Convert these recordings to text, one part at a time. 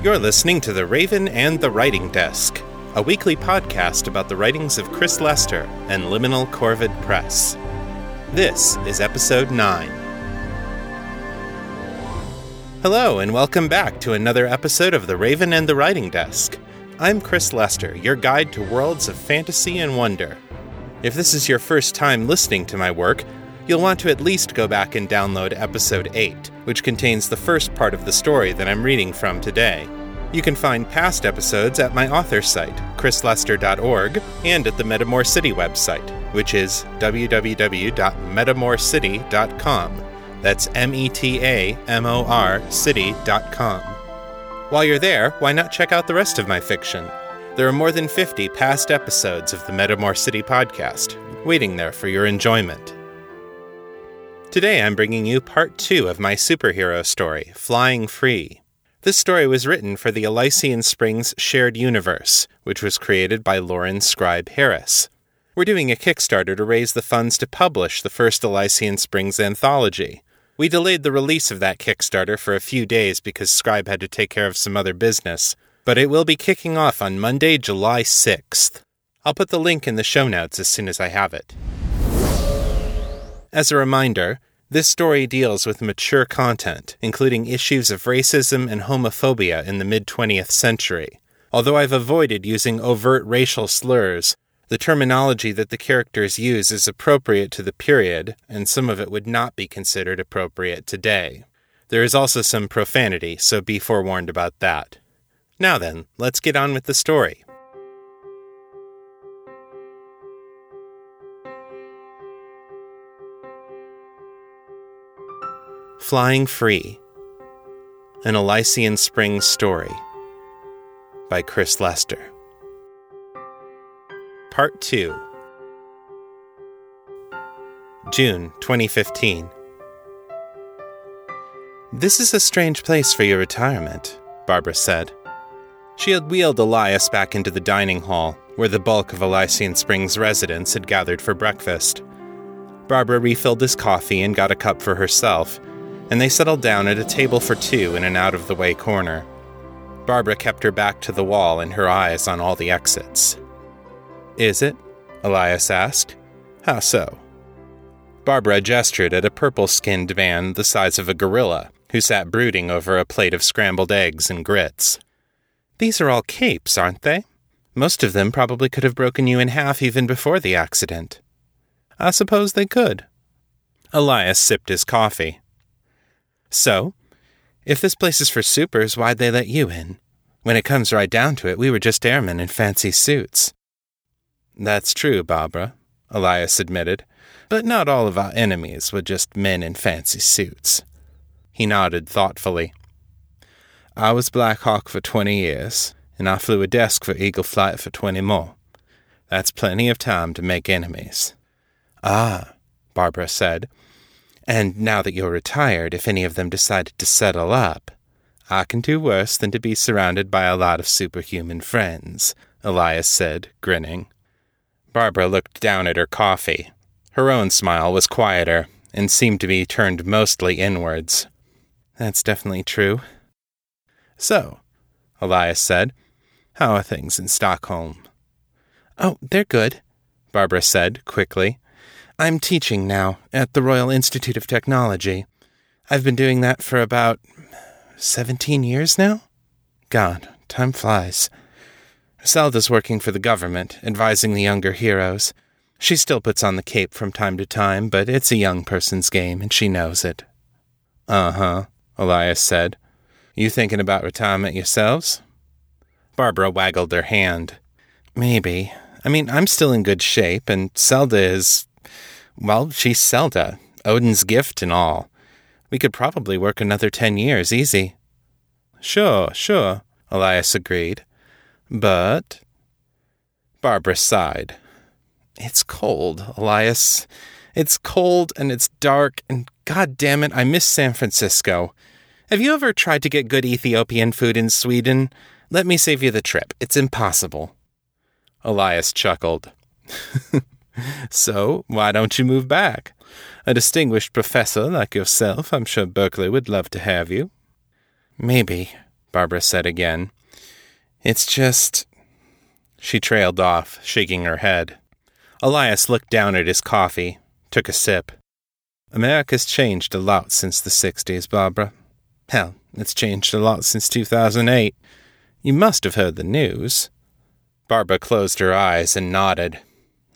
You're listening to The Raven and the Writing Desk, a weekly podcast about the writings of Chris Lester and Liminal Corvid Press. This is episode 9. Hello, and welcome back to another episode of The Raven and the Writing Desk. I'm Chris Lester, your guide to worlds of fantasy and wonder. If this is your first time listening to my work, you'll want to at least go back and download episode 8, which contains the first part of the story that I'm reading from today. You can find past episodes at my author site, chrislester.org, and at the Metamor City website, which is www.metamorcity.com. That's M E T A M O R city.com. While you're there, why not check out the rest of my fiction? There are more than 50 past episodes of the Metamor City podcast waiting there for your enjoyment. Today I'm bringing you part two of my superhero story, Flying Free. This story was written for the Elysian Springs Shared Universe, which was created by Lauren Scribe Harris. We're doing a Kickstarter to raise the funds to publish the first Elysian Springs anthology. We delayed the release of that Kickstarter for a few days because Scribe had to take care of some other business, but it will be kicking off on Monday, July 6th. I'll put the link in the show notes as soon as I have it. As a reminder, this story deals with mature content, including issues of racism and homophobia in the mid 20th century. Although I've avoided using overt racial slurs, the terminology that the characters use is appropriate to the period, and some of it would not be considered appropriate today. There is also some profanity, so be forewarned about that. Now then, let's get on with the story. Flying Free An Elysian Springs Story by Chris Lester. Part 2 June 2015. This is a strange place for your retirement, Barbara said. She had wheeled Elias back into the dining hall, where the bulk of Elysian Springs residents had gathered for breakfast. Barbara refilled his coffee and got a cup for herself and they settled down at a table for two in an out of the way corner. Barbara kept her back to the wall and her eyes on all the exits. Is it? Elias asked. How so? Barbara gestured at a purple skinned man the size of a gorilla who sat brooding over a plate of scrambled eggs and grits. These are all capes, aren't they? Most of them probably could have broken you in half even before the accident. I suppose they could. Elias sipped his coffee. So, if this place is for supers, why'd they let you in? When it comes right down to it, we were just airmen in fancy suits. That's true, Barbara, Elias admitted, but not all of our enemies were just men in fancy suits. He nodded thoughtfully. I was Black Hawk for twenty years, and I flew a desk for Eagle Flight for twenty more. That's plenty of time to make enemies. Ah, Barbara said, and now that you're retired, if any of them decided to settle up, I can do worse than to be surrounded by a lot of superhuman friends, Elias said, grinning. Barbara looked down at her coffee. Her own smile was quieter and seemed to be turned mostly inwards. That's definitely true. So, Elias said, how are things in Stockholm? Oh, they're good, Barbara said quickly. I'm teaching now at the Royal Institute of Technology. I've been doing that for about 17 years now? God, time flies. Zelda's working for the government, advising the younger heroes. She still puts on the cape from time to time, but it's a young person's game, and she knows it. Uh huh, Elias said. You thinking about retirement yourselves? Barbara waggled her hand. Maybe. I mean, I'm still in good shape, and Zelda is well, she's Zelda, Odin's gift and all. We could probably work another ten years, easy. Sure, sure, Elias agreed. But. Barbara sighed. It's cold, Elias. It's cold and it's dark, and god damn it, I miss San Francisco. Have you ever tried to get good Ethiopian food in Sweden? Let me save you the trip. It's impossible. Elias chuckled. So, why don't you move back? A distinguished professor like yourself, I'm sure Berkeley would love to have you. Maybe, Barbara said again. It's just. She trailed off, shaking her head. Elias looked down at his coffee, took a sip. America's changed a lot since the 60s, Barbara. Hell, it's changed a lot since 2008. You must have heard the news. Barbara closed her eyes and nodded.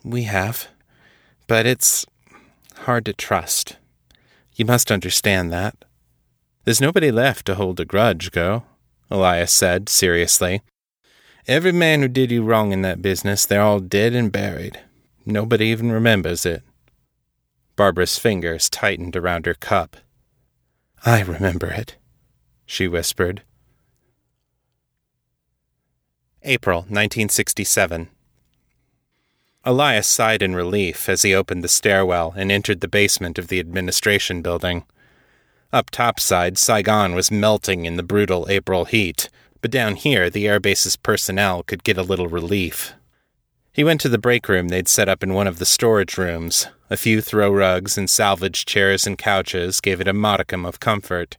We have. But it's hard to trust. You must understand that. There's nobody left to hold a grudge, girl, Elias said seriously. Every man who did you wrong in that business, they're all dead and buried. Nobody even remembers it. Barbara's fingers tightened around her cup. I remember it, she whispered. April 1967. Elias sighed in relief as he opened the stairwell and entered the basement of the administration building. Up topside, Saigon was melting in the brutal April heat, but down here the airbase's personnel could get a little relief. He went to the break room they'd set up in one of the storage rooms. A few throw rugs and salvaged chairs and couches gave it a modicum of comfort.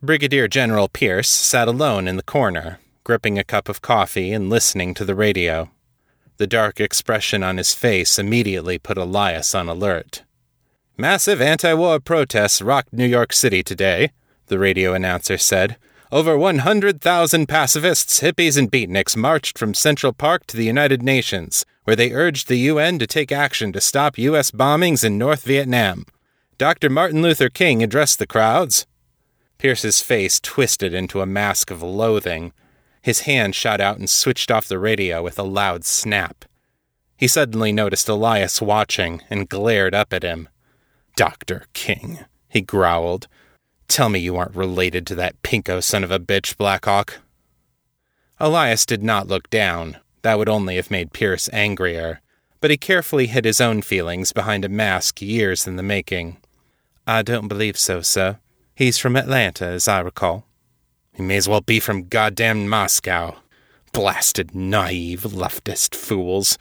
Brigadier General Pierce sat alone in the corner, gripping a cup of coffee and listening to the radio. The dark expression on his face immediately put Elias on alert. Massive anti war protests rocked New York City today, the radio announcer said. Over 100,000 pacifists, hippies, and beatniks marched from Central Park to the United Nations, where they urged the UN to take action to stop U.S. bombings in North Vietnam. Dr. Martin Luther King addressed the crowds. Pierce's face twisted into a mask of loathing. His hand shot out and switched off the radio with a loud snap. He suddenly noticed Elias watching and glared up at him. Dr. King, he growled. Tell me you aren't related to that pinko son of a bitch, Blackhawk. Elias did not look down. That would only have made Pierce angrier. But he carefully hid his own feelings behind a mask years in the making. I don't believe so, sir. He's from Atlanta, as I recall. He may as well be from goddamn Moscow. Blasted naive leftist fools.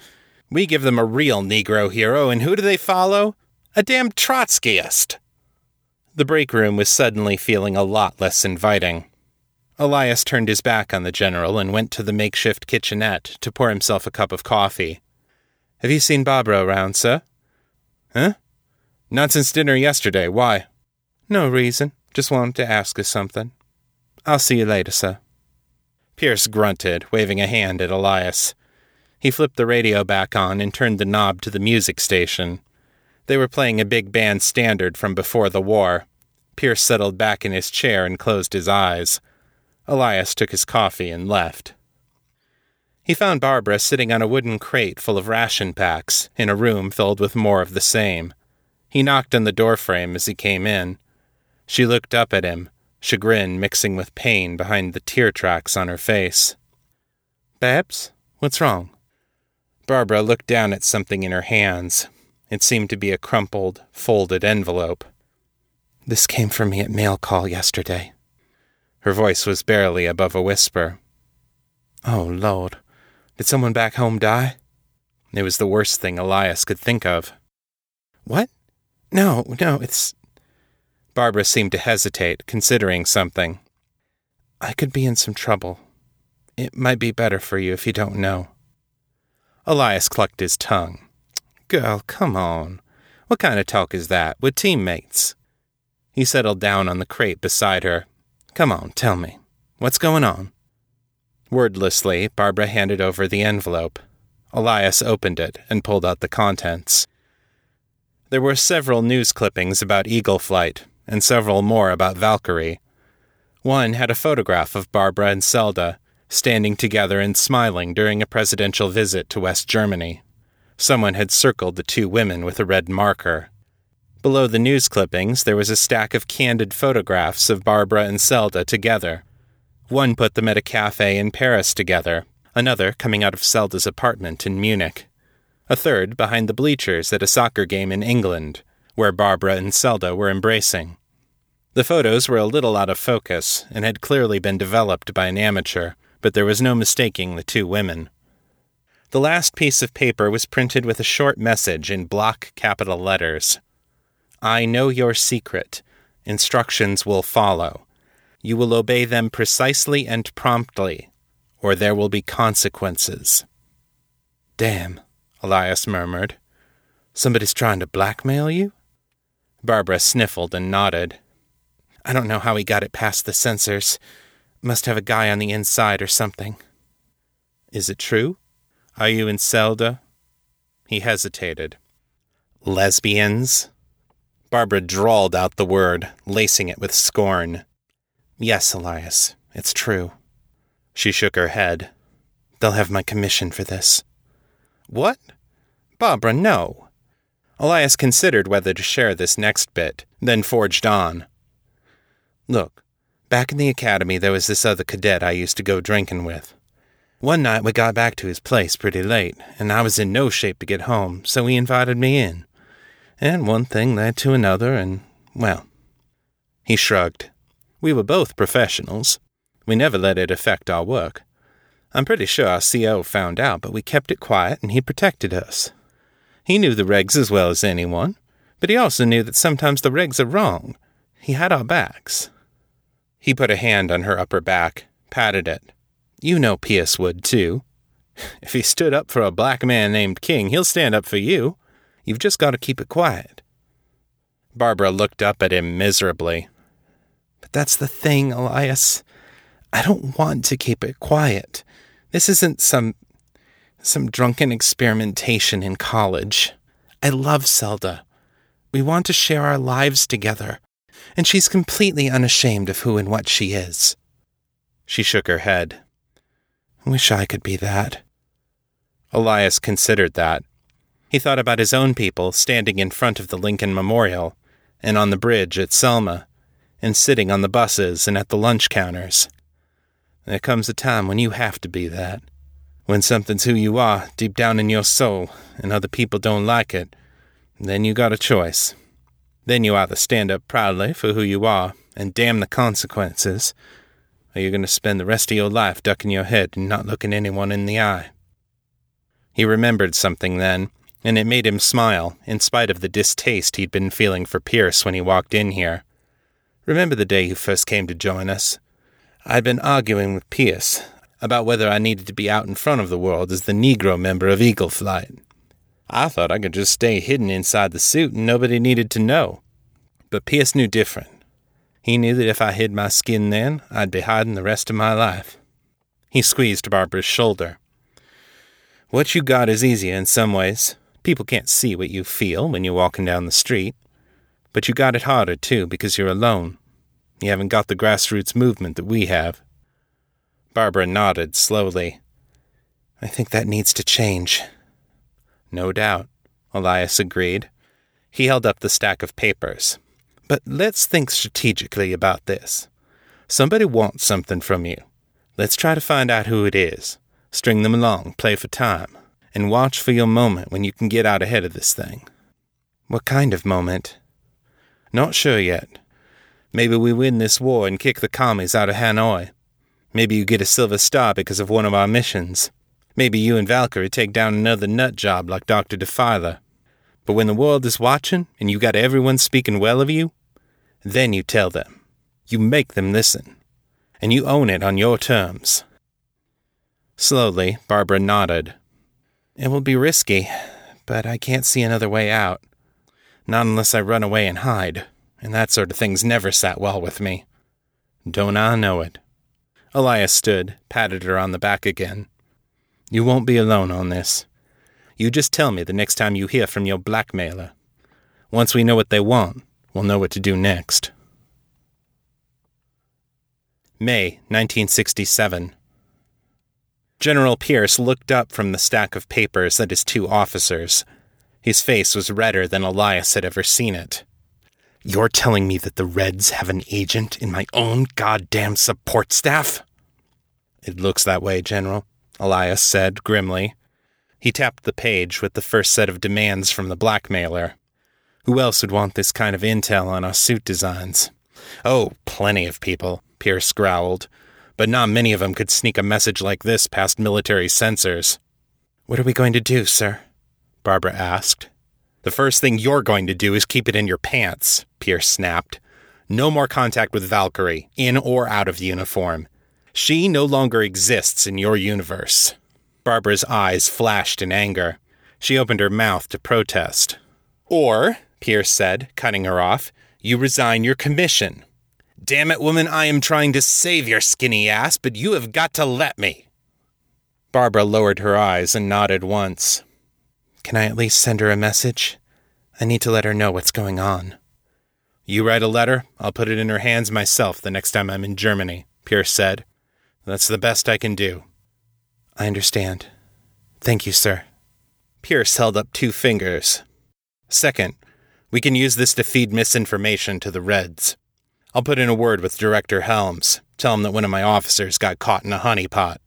We give them a real Negro hero, and who do they follow? A damn Trotskyist. The break room was suddenly feeling a lot less inviting. Elias turned his back on the general and went to the makeshift kitchenette to pour himself a cup of coffee. Have you seen Barbara around, sir? Huh? Not since dinner yesterday. Why? No reason. Just wanted to ask us something. I'll see you later, sir. Pierce grunted, waving a hand at Elias. He flipped the radio back on and turned the knob to the music station. They were playing a big band standard from before the war. Pierce settled back in his chair and closed his eyes. Elias took his coffee and left. He found Barbara sitting on a wooden crate full of ration packs in a room filled with more of the same. He knocked on the doorframe as he came in. She looked up at him, chagrin mixing with pain behind the tear tracks on her face. Babs, what's wrong? Barbara looked down at something in her hands. It seemed to be a crumpled, folded envelope. This came from me at mail call yesterday. Her voice was barely above a whisper. Oh, Lord. Did someone back home die? It was the worst thing Elias could think of. What? No, no, it's. Barbara seemed to hesitate, considering something. I could be in some trouble. It might be better for you if you don't know. Elias clucked his tongue. Girl, come on. What kind of talk is that with teammates? He settled down on the crate beside her. Come on, tell me. What's going on? Wordlessly, Barbara handed over the envelope. Elias opened it and pulled out the contents. There were several news clippings about Eagle Flight, and several more about Valkyrie. One had a photograph of Barbara and Zelda, standing together and smiling during a presidential visit to West Germany. Someone had circled the two women with a red marker. Below the news clippings, there was a stack of candid photographs of Barbara and Zelda together. One put them at a cafe in Paris together, another coming out of Zelda's apartment in Munich, a third behind the bleachers at a soccer game in England, where Barbara and Zelda were embracing. The photos were a little out of focus and had clearly been developed by an amateur, but there was no mistaking the two women. The last piece of paper was printed with a short message in block capital letters I know your secret. Instructions will follow. You will obey them precisely and promptly, or there will be consequences. Damn, Elias murmured. Somebody's trying to blackmail you? Barbara sniffled and nodded. I don't know how he got it past the sensors. Must have a guy on the inside or something. Is it true? Are you in Zelda? He hesitated. Lesbians? Barbara drawled out the word, lacing it with scorn. Yes, Elias, it's true. She shook her head. They'll have my commission for this. What? Barbara, no. Elias considered whether to share this next bit, then forged on. Look, back in the academy there was this other cadet I used to go drinking with. One night we got back to his place pretty late, and I was in no shape to get home, so he invited me in. And one thing led to another, and, well. He shrugged. We were both professionals. We never let it affect our work. I'm pretty sure our CO found out, but we kept it quiet and he protected us. He knew the regs as well as anyone, but he also knew that sometimes the regs are wrong. He had our backs. He put a hand on her upper back, patted it. You know Pierce would, too. If he stood up for a black man named King, he'll stand up for you. You've just got to keep it quiet. Barbara looked up at him miserably. But that's the thing, Elias. I don't want to keep it quiet. This isn't some some drunken experimentation in college. I love Zelda. We want to share our lives together, and she's completely unashamed of who and what she is. She shook her head. Wish I could be that. Elias considered that, he thought about his own people standing in front of the Lincoln Memorial, and on the bridge at Selma, and sitting on the buses and at the lunch counters. There comes a time when you have to be that. When something's who you are, deep down in your soul, and other people don't like it, then you got a choice. Then you either stand up proudly for who you are and damn the consequences, or you're going to spend the rest of your life ducking your head and not looking anyone in the eye. He remembered something then, and it made him smile, in spite of the distaste he'd been feeling for Pierce when he walked in here. Remember the day you first came to join us? I'd been arguing with Pierce about whether I needed to be out in front of the world as the Negro member of Eagle Flight. I thought I could just stay hidden inside the suit and nobody needed to know. But Pierce knew different. He knew that if I hid my skin then, I'd be hiding the rest of my life. He squeezed Barbara's shoulder. What you got is easier in some ways. People can't see what you feel when you're walking down the street. But you got it harder, too, because you're alone. You haven't got the grassroots movement that we have. Barbara nodded slowly. I think that needs to change. No doubt, Elias agreed. He held up the stack of papers. But let's think strategically about this. Somebody wants something from you. Let's try to find out who it is. String them along, play for time and watch for your moment when you can get out ahead of this thing. What kind of moment? Not sure yet. Maybe we win this war and kick the commies out of Hanoi. Maybe you get a silver star because of one of our missions. Maybe you and Valkyrie take down another nut job like Dr. Defiler. But when the world is watching and you got everyone speaking well of you, then you tell them. You make them listen. And you own it on your terms. Slowly, Barbara nodded. It will be risky, but I can't see another way out. Not unless I run away and hide, and that sort of thing's never sat well with me. Don't I know it? Elias stood, patted her on the back again. You won't be alone on this. You just tell me the next time you hear from your blackmailer. Once we know what they want, we'll know what to do next. May 1967. General Pierce looked up from the stack of papers at his two officers. His face was redder than Elias had ever seen it. You're telling me that the Reds have an agent in my own goddamn support staff? It looks that way, General, Elias said grimly. He tapped the page with the first set of demands from the blackmailer. Who else would want this kind of intel on our suit designs? Oh, plenty of people, Pierce growled but not many of them could sneak a message like this past military censors. What are we going to do, sir? Barbara asked. The first thing you're going to do is keep it in your pants, Pierce snapped. No more contact with Valkyrie, in or out of uniform. She no longer exists in your universe. Barbara's eyes flashed in anger. She opened her mouth to protest. Or, Pierce said, cutting her off, you resign your commission. Damn it, woman, I am trying to save your skinny ass, but you have got to let me. Barbara lowered her eyes and nodded once. Can I at least send her a message? I need to let her know what's going on. You write a letter, I'll put it in her hands myself the next time I'm in Germany, Pierce said. That's the best I can do. I understand. Thank you, sir. Pierce held up two fingers. Second, we can use this to feed misinformation to the Reds. I'll put in a word with Director Helms, tell him that one of my officers got caught in a honeypot.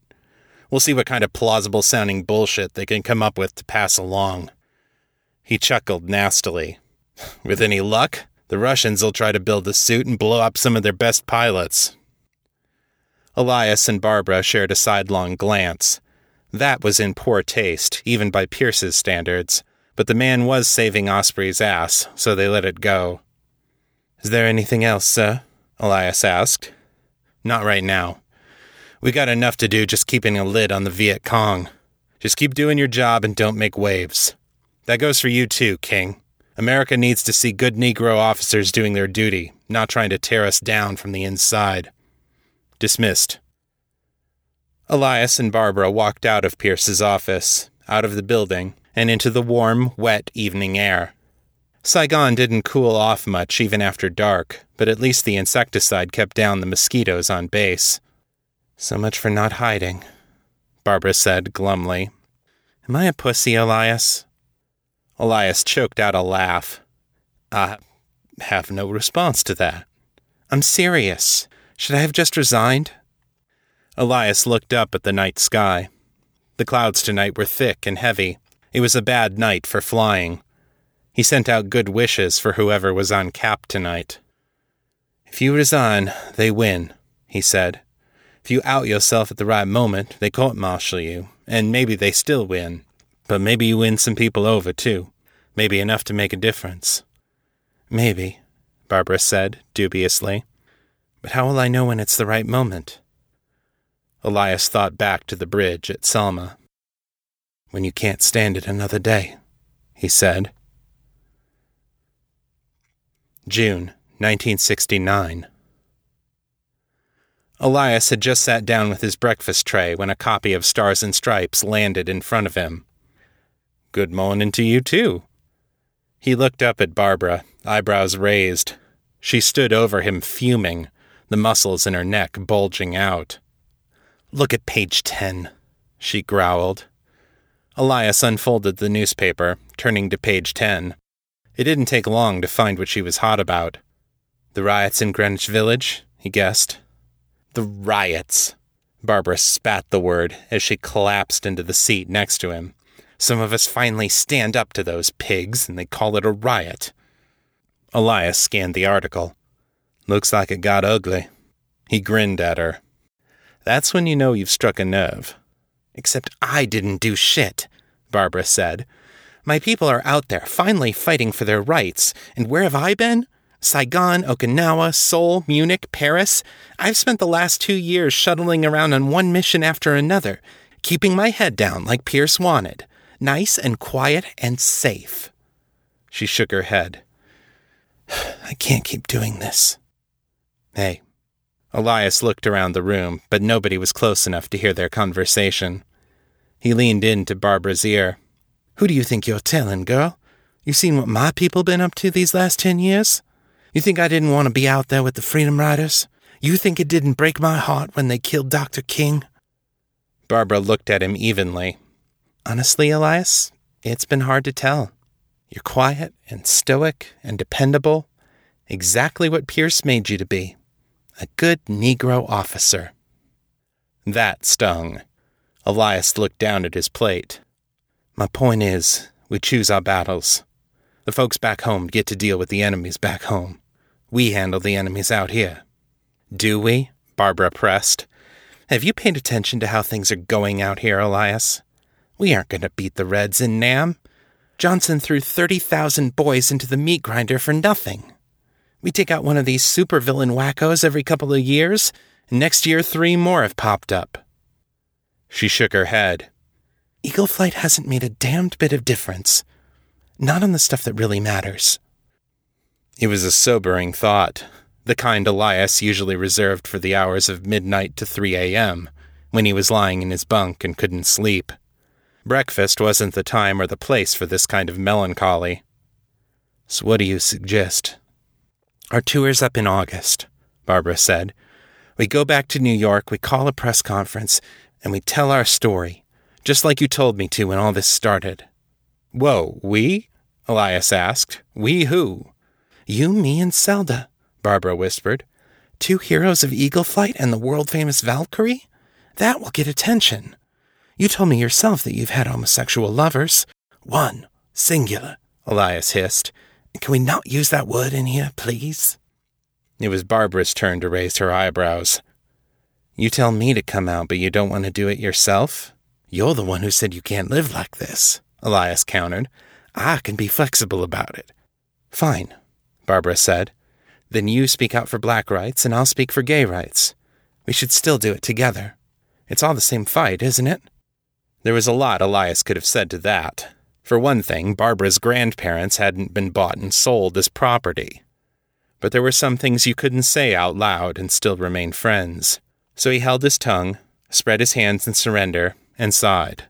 We'll see what kind of plausible sounding bullshit they can come up with to pass along. He chuckled nastily. With any luck, the Russians will try to build a suit and blow up some of their best pilots. Elias and Barbara shared a sidelong glance. That was in poor taste, even by Pierce's standards, but the man was saving Osprey's ass, so they let it go. Is there anything else, sir? Elias asked. Not right now. We got enough to do just keeping a lid on the Viet Cong. Just keep doing your job and don't make waves. That goes for you too, King. America needs to see good Negro officers doing their duty, not trying to tear us down from the inside. Dismissed. Elias and Barbara walked out of Pierce's office, out of the building, and into the warm, wet evening air. Saigon didn't cool off much even after dark, but at least the insecticide kept down the mosquitoes on base. So much for not hiding, Barbara said glumly. Am I a pussy, Elias? Elias choked out a laugh. I have no response to that. I'm serious. Should I have just resigned? Elias looked up at the night sky. The clouds tonight were thick and heavy. It was a bad night for flying. He sent out good wishes for whoever was on cap tonight. If you resign, they win, he said. If you out yourself at the right moment, they court martial you, and maybe they still win. But maybe you win some people over, too. Maybe enough to make a difference. Maybe, Barbara said, dubiously. But how will I know when it's the right moment? Elias thought back to the bridge at Selma. When you can't stand it another day, he said. June 1969. Elias had just sat down with his breakfast tray when a copy of Stars and Stripes landed in front of him. Good morning to you, too. He looked up at Barbara, eyebrows raised. She stood over him, fuming, the muscles in her neck bulging out. Look at page 10, she growled. Elias unfolded the newspaper, turning to page 10. It didn't take long to find what she was hot about. The riots in Greenwich Village, he guessed. The riots. Barbara spat the word as she collapsed into the seat next to him. Some of us finally stand up to those pigs, and they call it a riot. Elias scanned the article. Looks like it got ugly. He grinned at her. That's when you know you've struck a nerve. Except I didn't do shit, Barbara said. My people are out there, finally fighting for their rights. And where have I been? Saigon, Okinawa, Seoul, Munich, Paris. I've spent the last two years shuttling around on one mission after another, keeping my head down like Pierce wanted. Nice and quiet and safe. She shook her head. I can't keep doing this. Hey. Elias looked around the room, but nobody was close enough to hear their conversation. He leaned into Barbara's ear. Who do you think you're telling, girl? You seen what my people been up to these last ten years? You think I didn't want to be out there with the Freedom Riders? You think it didn't break my heart when they killed Dr. King? Barbara looked at him evenly. Honestly, Elias, it's been hard to tell. You're quiet and stoic and dependable, exactly what Pierce made you to be a good Negro officer. That stung. Elias looked down at his plate. My point is, we choose our battles. The folks back home get to deal with the enemies back home. We handle the enemies out here. Do we? Barbara pressed. Have you paid attention to how things are going out here, Elias? We aren't going to beat the Reds in Nam. Johnson threw 30,000 boys into the meat grinder for nothing. We take out one of these supervillain wackos every couple of years, and next year three more have popped up. She shook her head. Eagle Flight hasn't made a damned bit of difference. Not on the stuff that really matters. It was a sobering thought, the kind Elias usually reserved for the hours of midnight to 3 a.m., when he was lying in his bunk and couldn't sleep. Breakfast wasn't the time or the place for this kind of melancholy. So, what do you suggest? Our tour's up in August, Barbara said. We go back to New York, we call a press conference, and we tell our story, just like you told me to when all this started. Whoa, we? Elias asked. We who? You, me, and Zelda, Barbara whispered. Two heroes of Eagle Flight and the world famous Valkyrie? That will get attention. You told me yourself that you've had homosexual lovers. One, singular, Elias hissed. Can we not use that word in here, please? It was Barbara's turn to raise her eyebrows. You tell me to come out, but you don't want to do it yourself? You're the one who said you can't live like this, Elias countered. I can be flexible about it. Fine, Barbara said. Then you speak out for black rights, and I'll speak for gay rights. We should still do it together. It's all the same fight, isn't it? There was a lot Elias could have said to that. For one thing, Barbara's grandparents hadn't been bought and sold as property. But there were some things you couldn't say out loud and still remain friends. So he held his tongue, spread his hands in surrender, and sighed.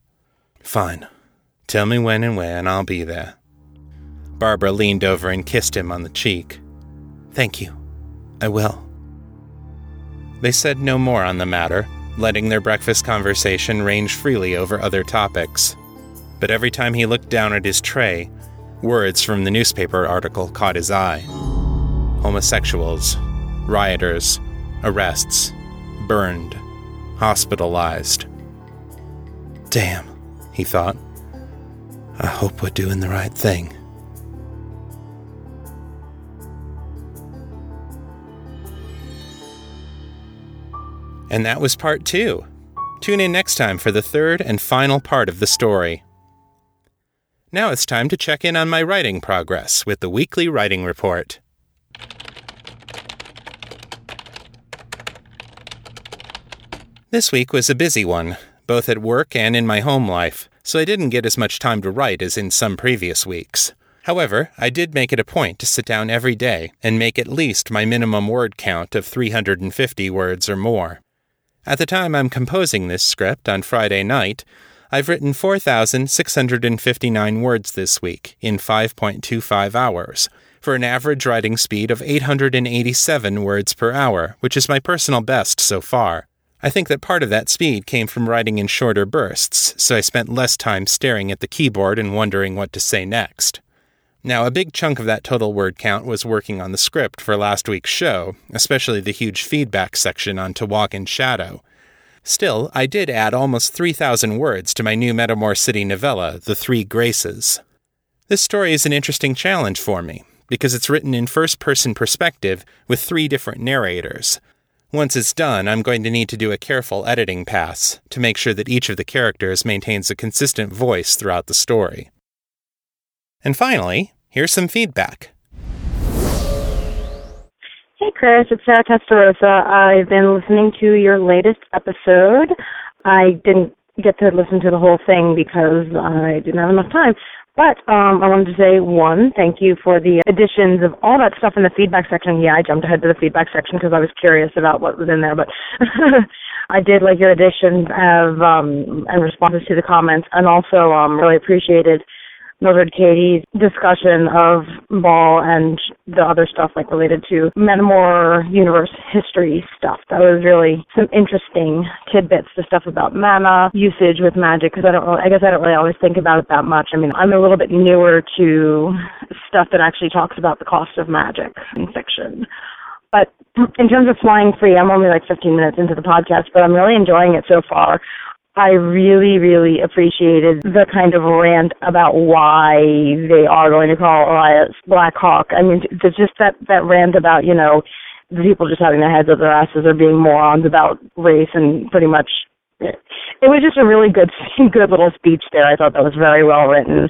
Fine. Tell me when and where, and I'll be there. Barbara leaned over and kissed him on the cheek. Thank you. I will. They said no more on the matter, letting their breakfast conversation range freely over other topics. But every time he looked down at his tray, words from the newspaper article caught his eye homosexuals, rioters, arrests, burned, hospitalized. Damn, he thought. I hope we're doing the right thing. And that was part two. Tune in next time for the third and final part of the story. Now it's time to check in on my writing progress with the weekly writing report. This week was a busy one, both at work and in my home life, so I didn't get as much time to write as in some previous weeks. However, I did make it a point to sit down every day and make at least my minimum word count of 350 words or more. At the time I'm composing this script on Friday night, I've written 4,659 words this week in 5.25 hours, for an average writing speed of 887 words per hour, which is my personal best so far. I think that part of that speed came from writing in shorter bursts, so I spent less time staring at the keyboard and wondering what to say next. Now, a big chunk of that total word count was working on the script for last week's show, especially the huge feedback section on To Walk in Shadow. Still, I did add almost 3,000 words to my new Metamor City novella, The Three Graces. This story is an interesting challenge for me, because it's written in first person perspective with three different narrators. Once it's done, I'm going to need to do a careful editing pass to make sure that each of the characters maintains a consistent voice throughout the story. And finally, here's some feedback. Hey, Chris, it's Sarah Testarossa. I've been listening to your latest episode. I didn't get to listen to the whole thing because I didn't have enough time. But um, I wanted to say one, thank you for the additions of all that stuff in the feedback section. Yeah, I jumped ahead to the feedback section because I was curious about what was in there, but I did like your additions of um, and responses to the comments, and also um, really appreciated Mildred Katie's discussion of Ball and the other stuff like related to Metamor universe history stuff. That was really some interesting tidbits, the stuff about mana usage with magic, because I don't really, I guess I don't really always think about it that much. I mean, I'm a little bit newer to stuff that actually talks about the cost of magic in fiction. But in terms of flying free, I'm only like 15 minutes into the podcast, but I'm really enjoying it so far. I really, really appreciated the kind of rant about why they are going to call Elias Black Hawk. I mean, just that that rant about you know the people just having their heads up their asses or being morons about race and pretty much. It, it was just a really good, good little speech there. I thought that was very well written.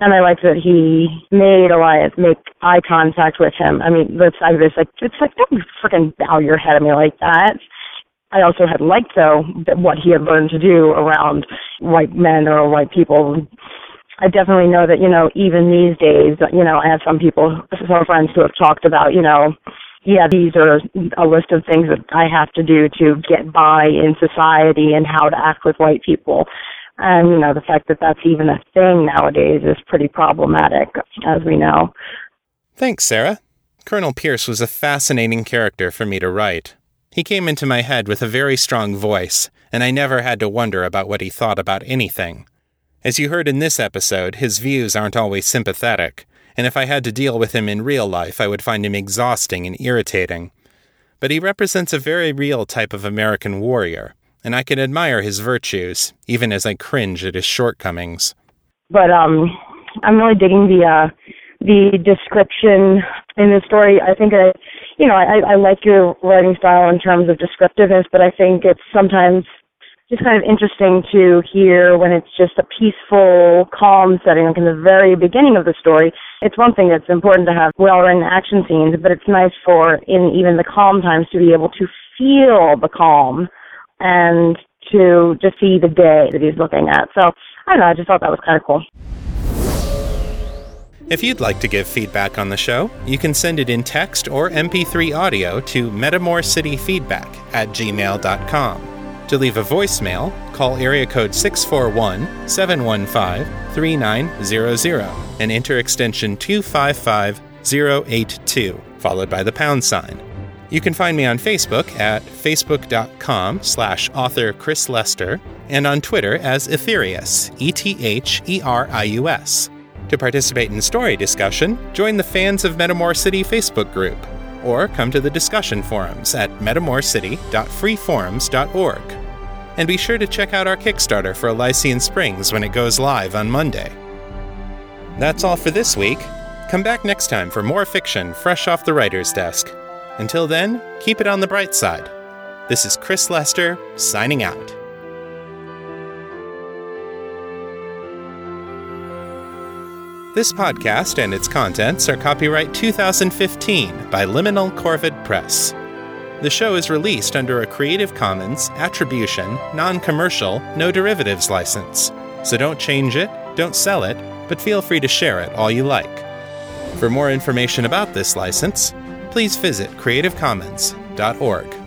and I liked that he made Elias make eye contact with him. I mean, the side of it's like it's like don't freaking bow your head at me like that. I also had liked though what he had learned to do around white men or white people. I definitely know that you know even these days, you know, I have some people, some friends who have talked about, you know, yeah, these are a list of things that I have to do to get by in society and how to act with white people. And, you know, the fact that that's even a thing nowadays is pretty problematic, as we know. Thanks, Sarah. Colonel Pierce was a fascinating character for me to write. He came into my head with a very strong voice, and I never had to wonder about what he thought about anything. As you heard in this episode, his views aren't always sympathetic, and if I had to deal with him in real life, I would find him exhausting and irritating. But he represents a very real type of American warrior, and I can admire his virtues, even as I cringe at his shortcomings. But um, I'm really digging the uh, the description in the story. I think I, you know, I, I like your writing style in terms of descriptiveness, but I think it's sometimes just kind of interesting to hear when it's just a peaceful, calm setting, like in the very beginning of the story. It's one thing that's important to have well-written action scenes, but it's nice for in even the calm times to be able to feel the calm and to just see the day that he's looking at. So I don't know, I just thought that was kind of cool. If you'd like to give feedback on the show, you can send it in text or MP3 audio to metamorcityfeedback at gmail.com. To leave a voicemail, call area code 641 715 3900 and enter extension 255082, followed by the pound sign. You can find me on Facebook at facebook.com slash author Chris Lester and on Twitter as Etherius, E T H E R I U S. To participate in story discussion, join the Fans of Metamor City Facebook group or come to the discussion forums at metamorcity.freeforums.org. And be sure to check out our Kickstarter for Elysian Springs when it goes live on Monday. That's all for this week. Come back next time for more fiction fresh off the writer's desk. Until then, keep it on the bright side. This is Chris Lester, signing out. This podcast and its contents are copyright 2015 by Liminal Corvid Press. The show is released under a Creative Commons Attribution, Non Commercial, No Derivatives license, so don't change it, don't sell it, but feel free to share it all you like. For more information about this license, please visit creativecommons.org.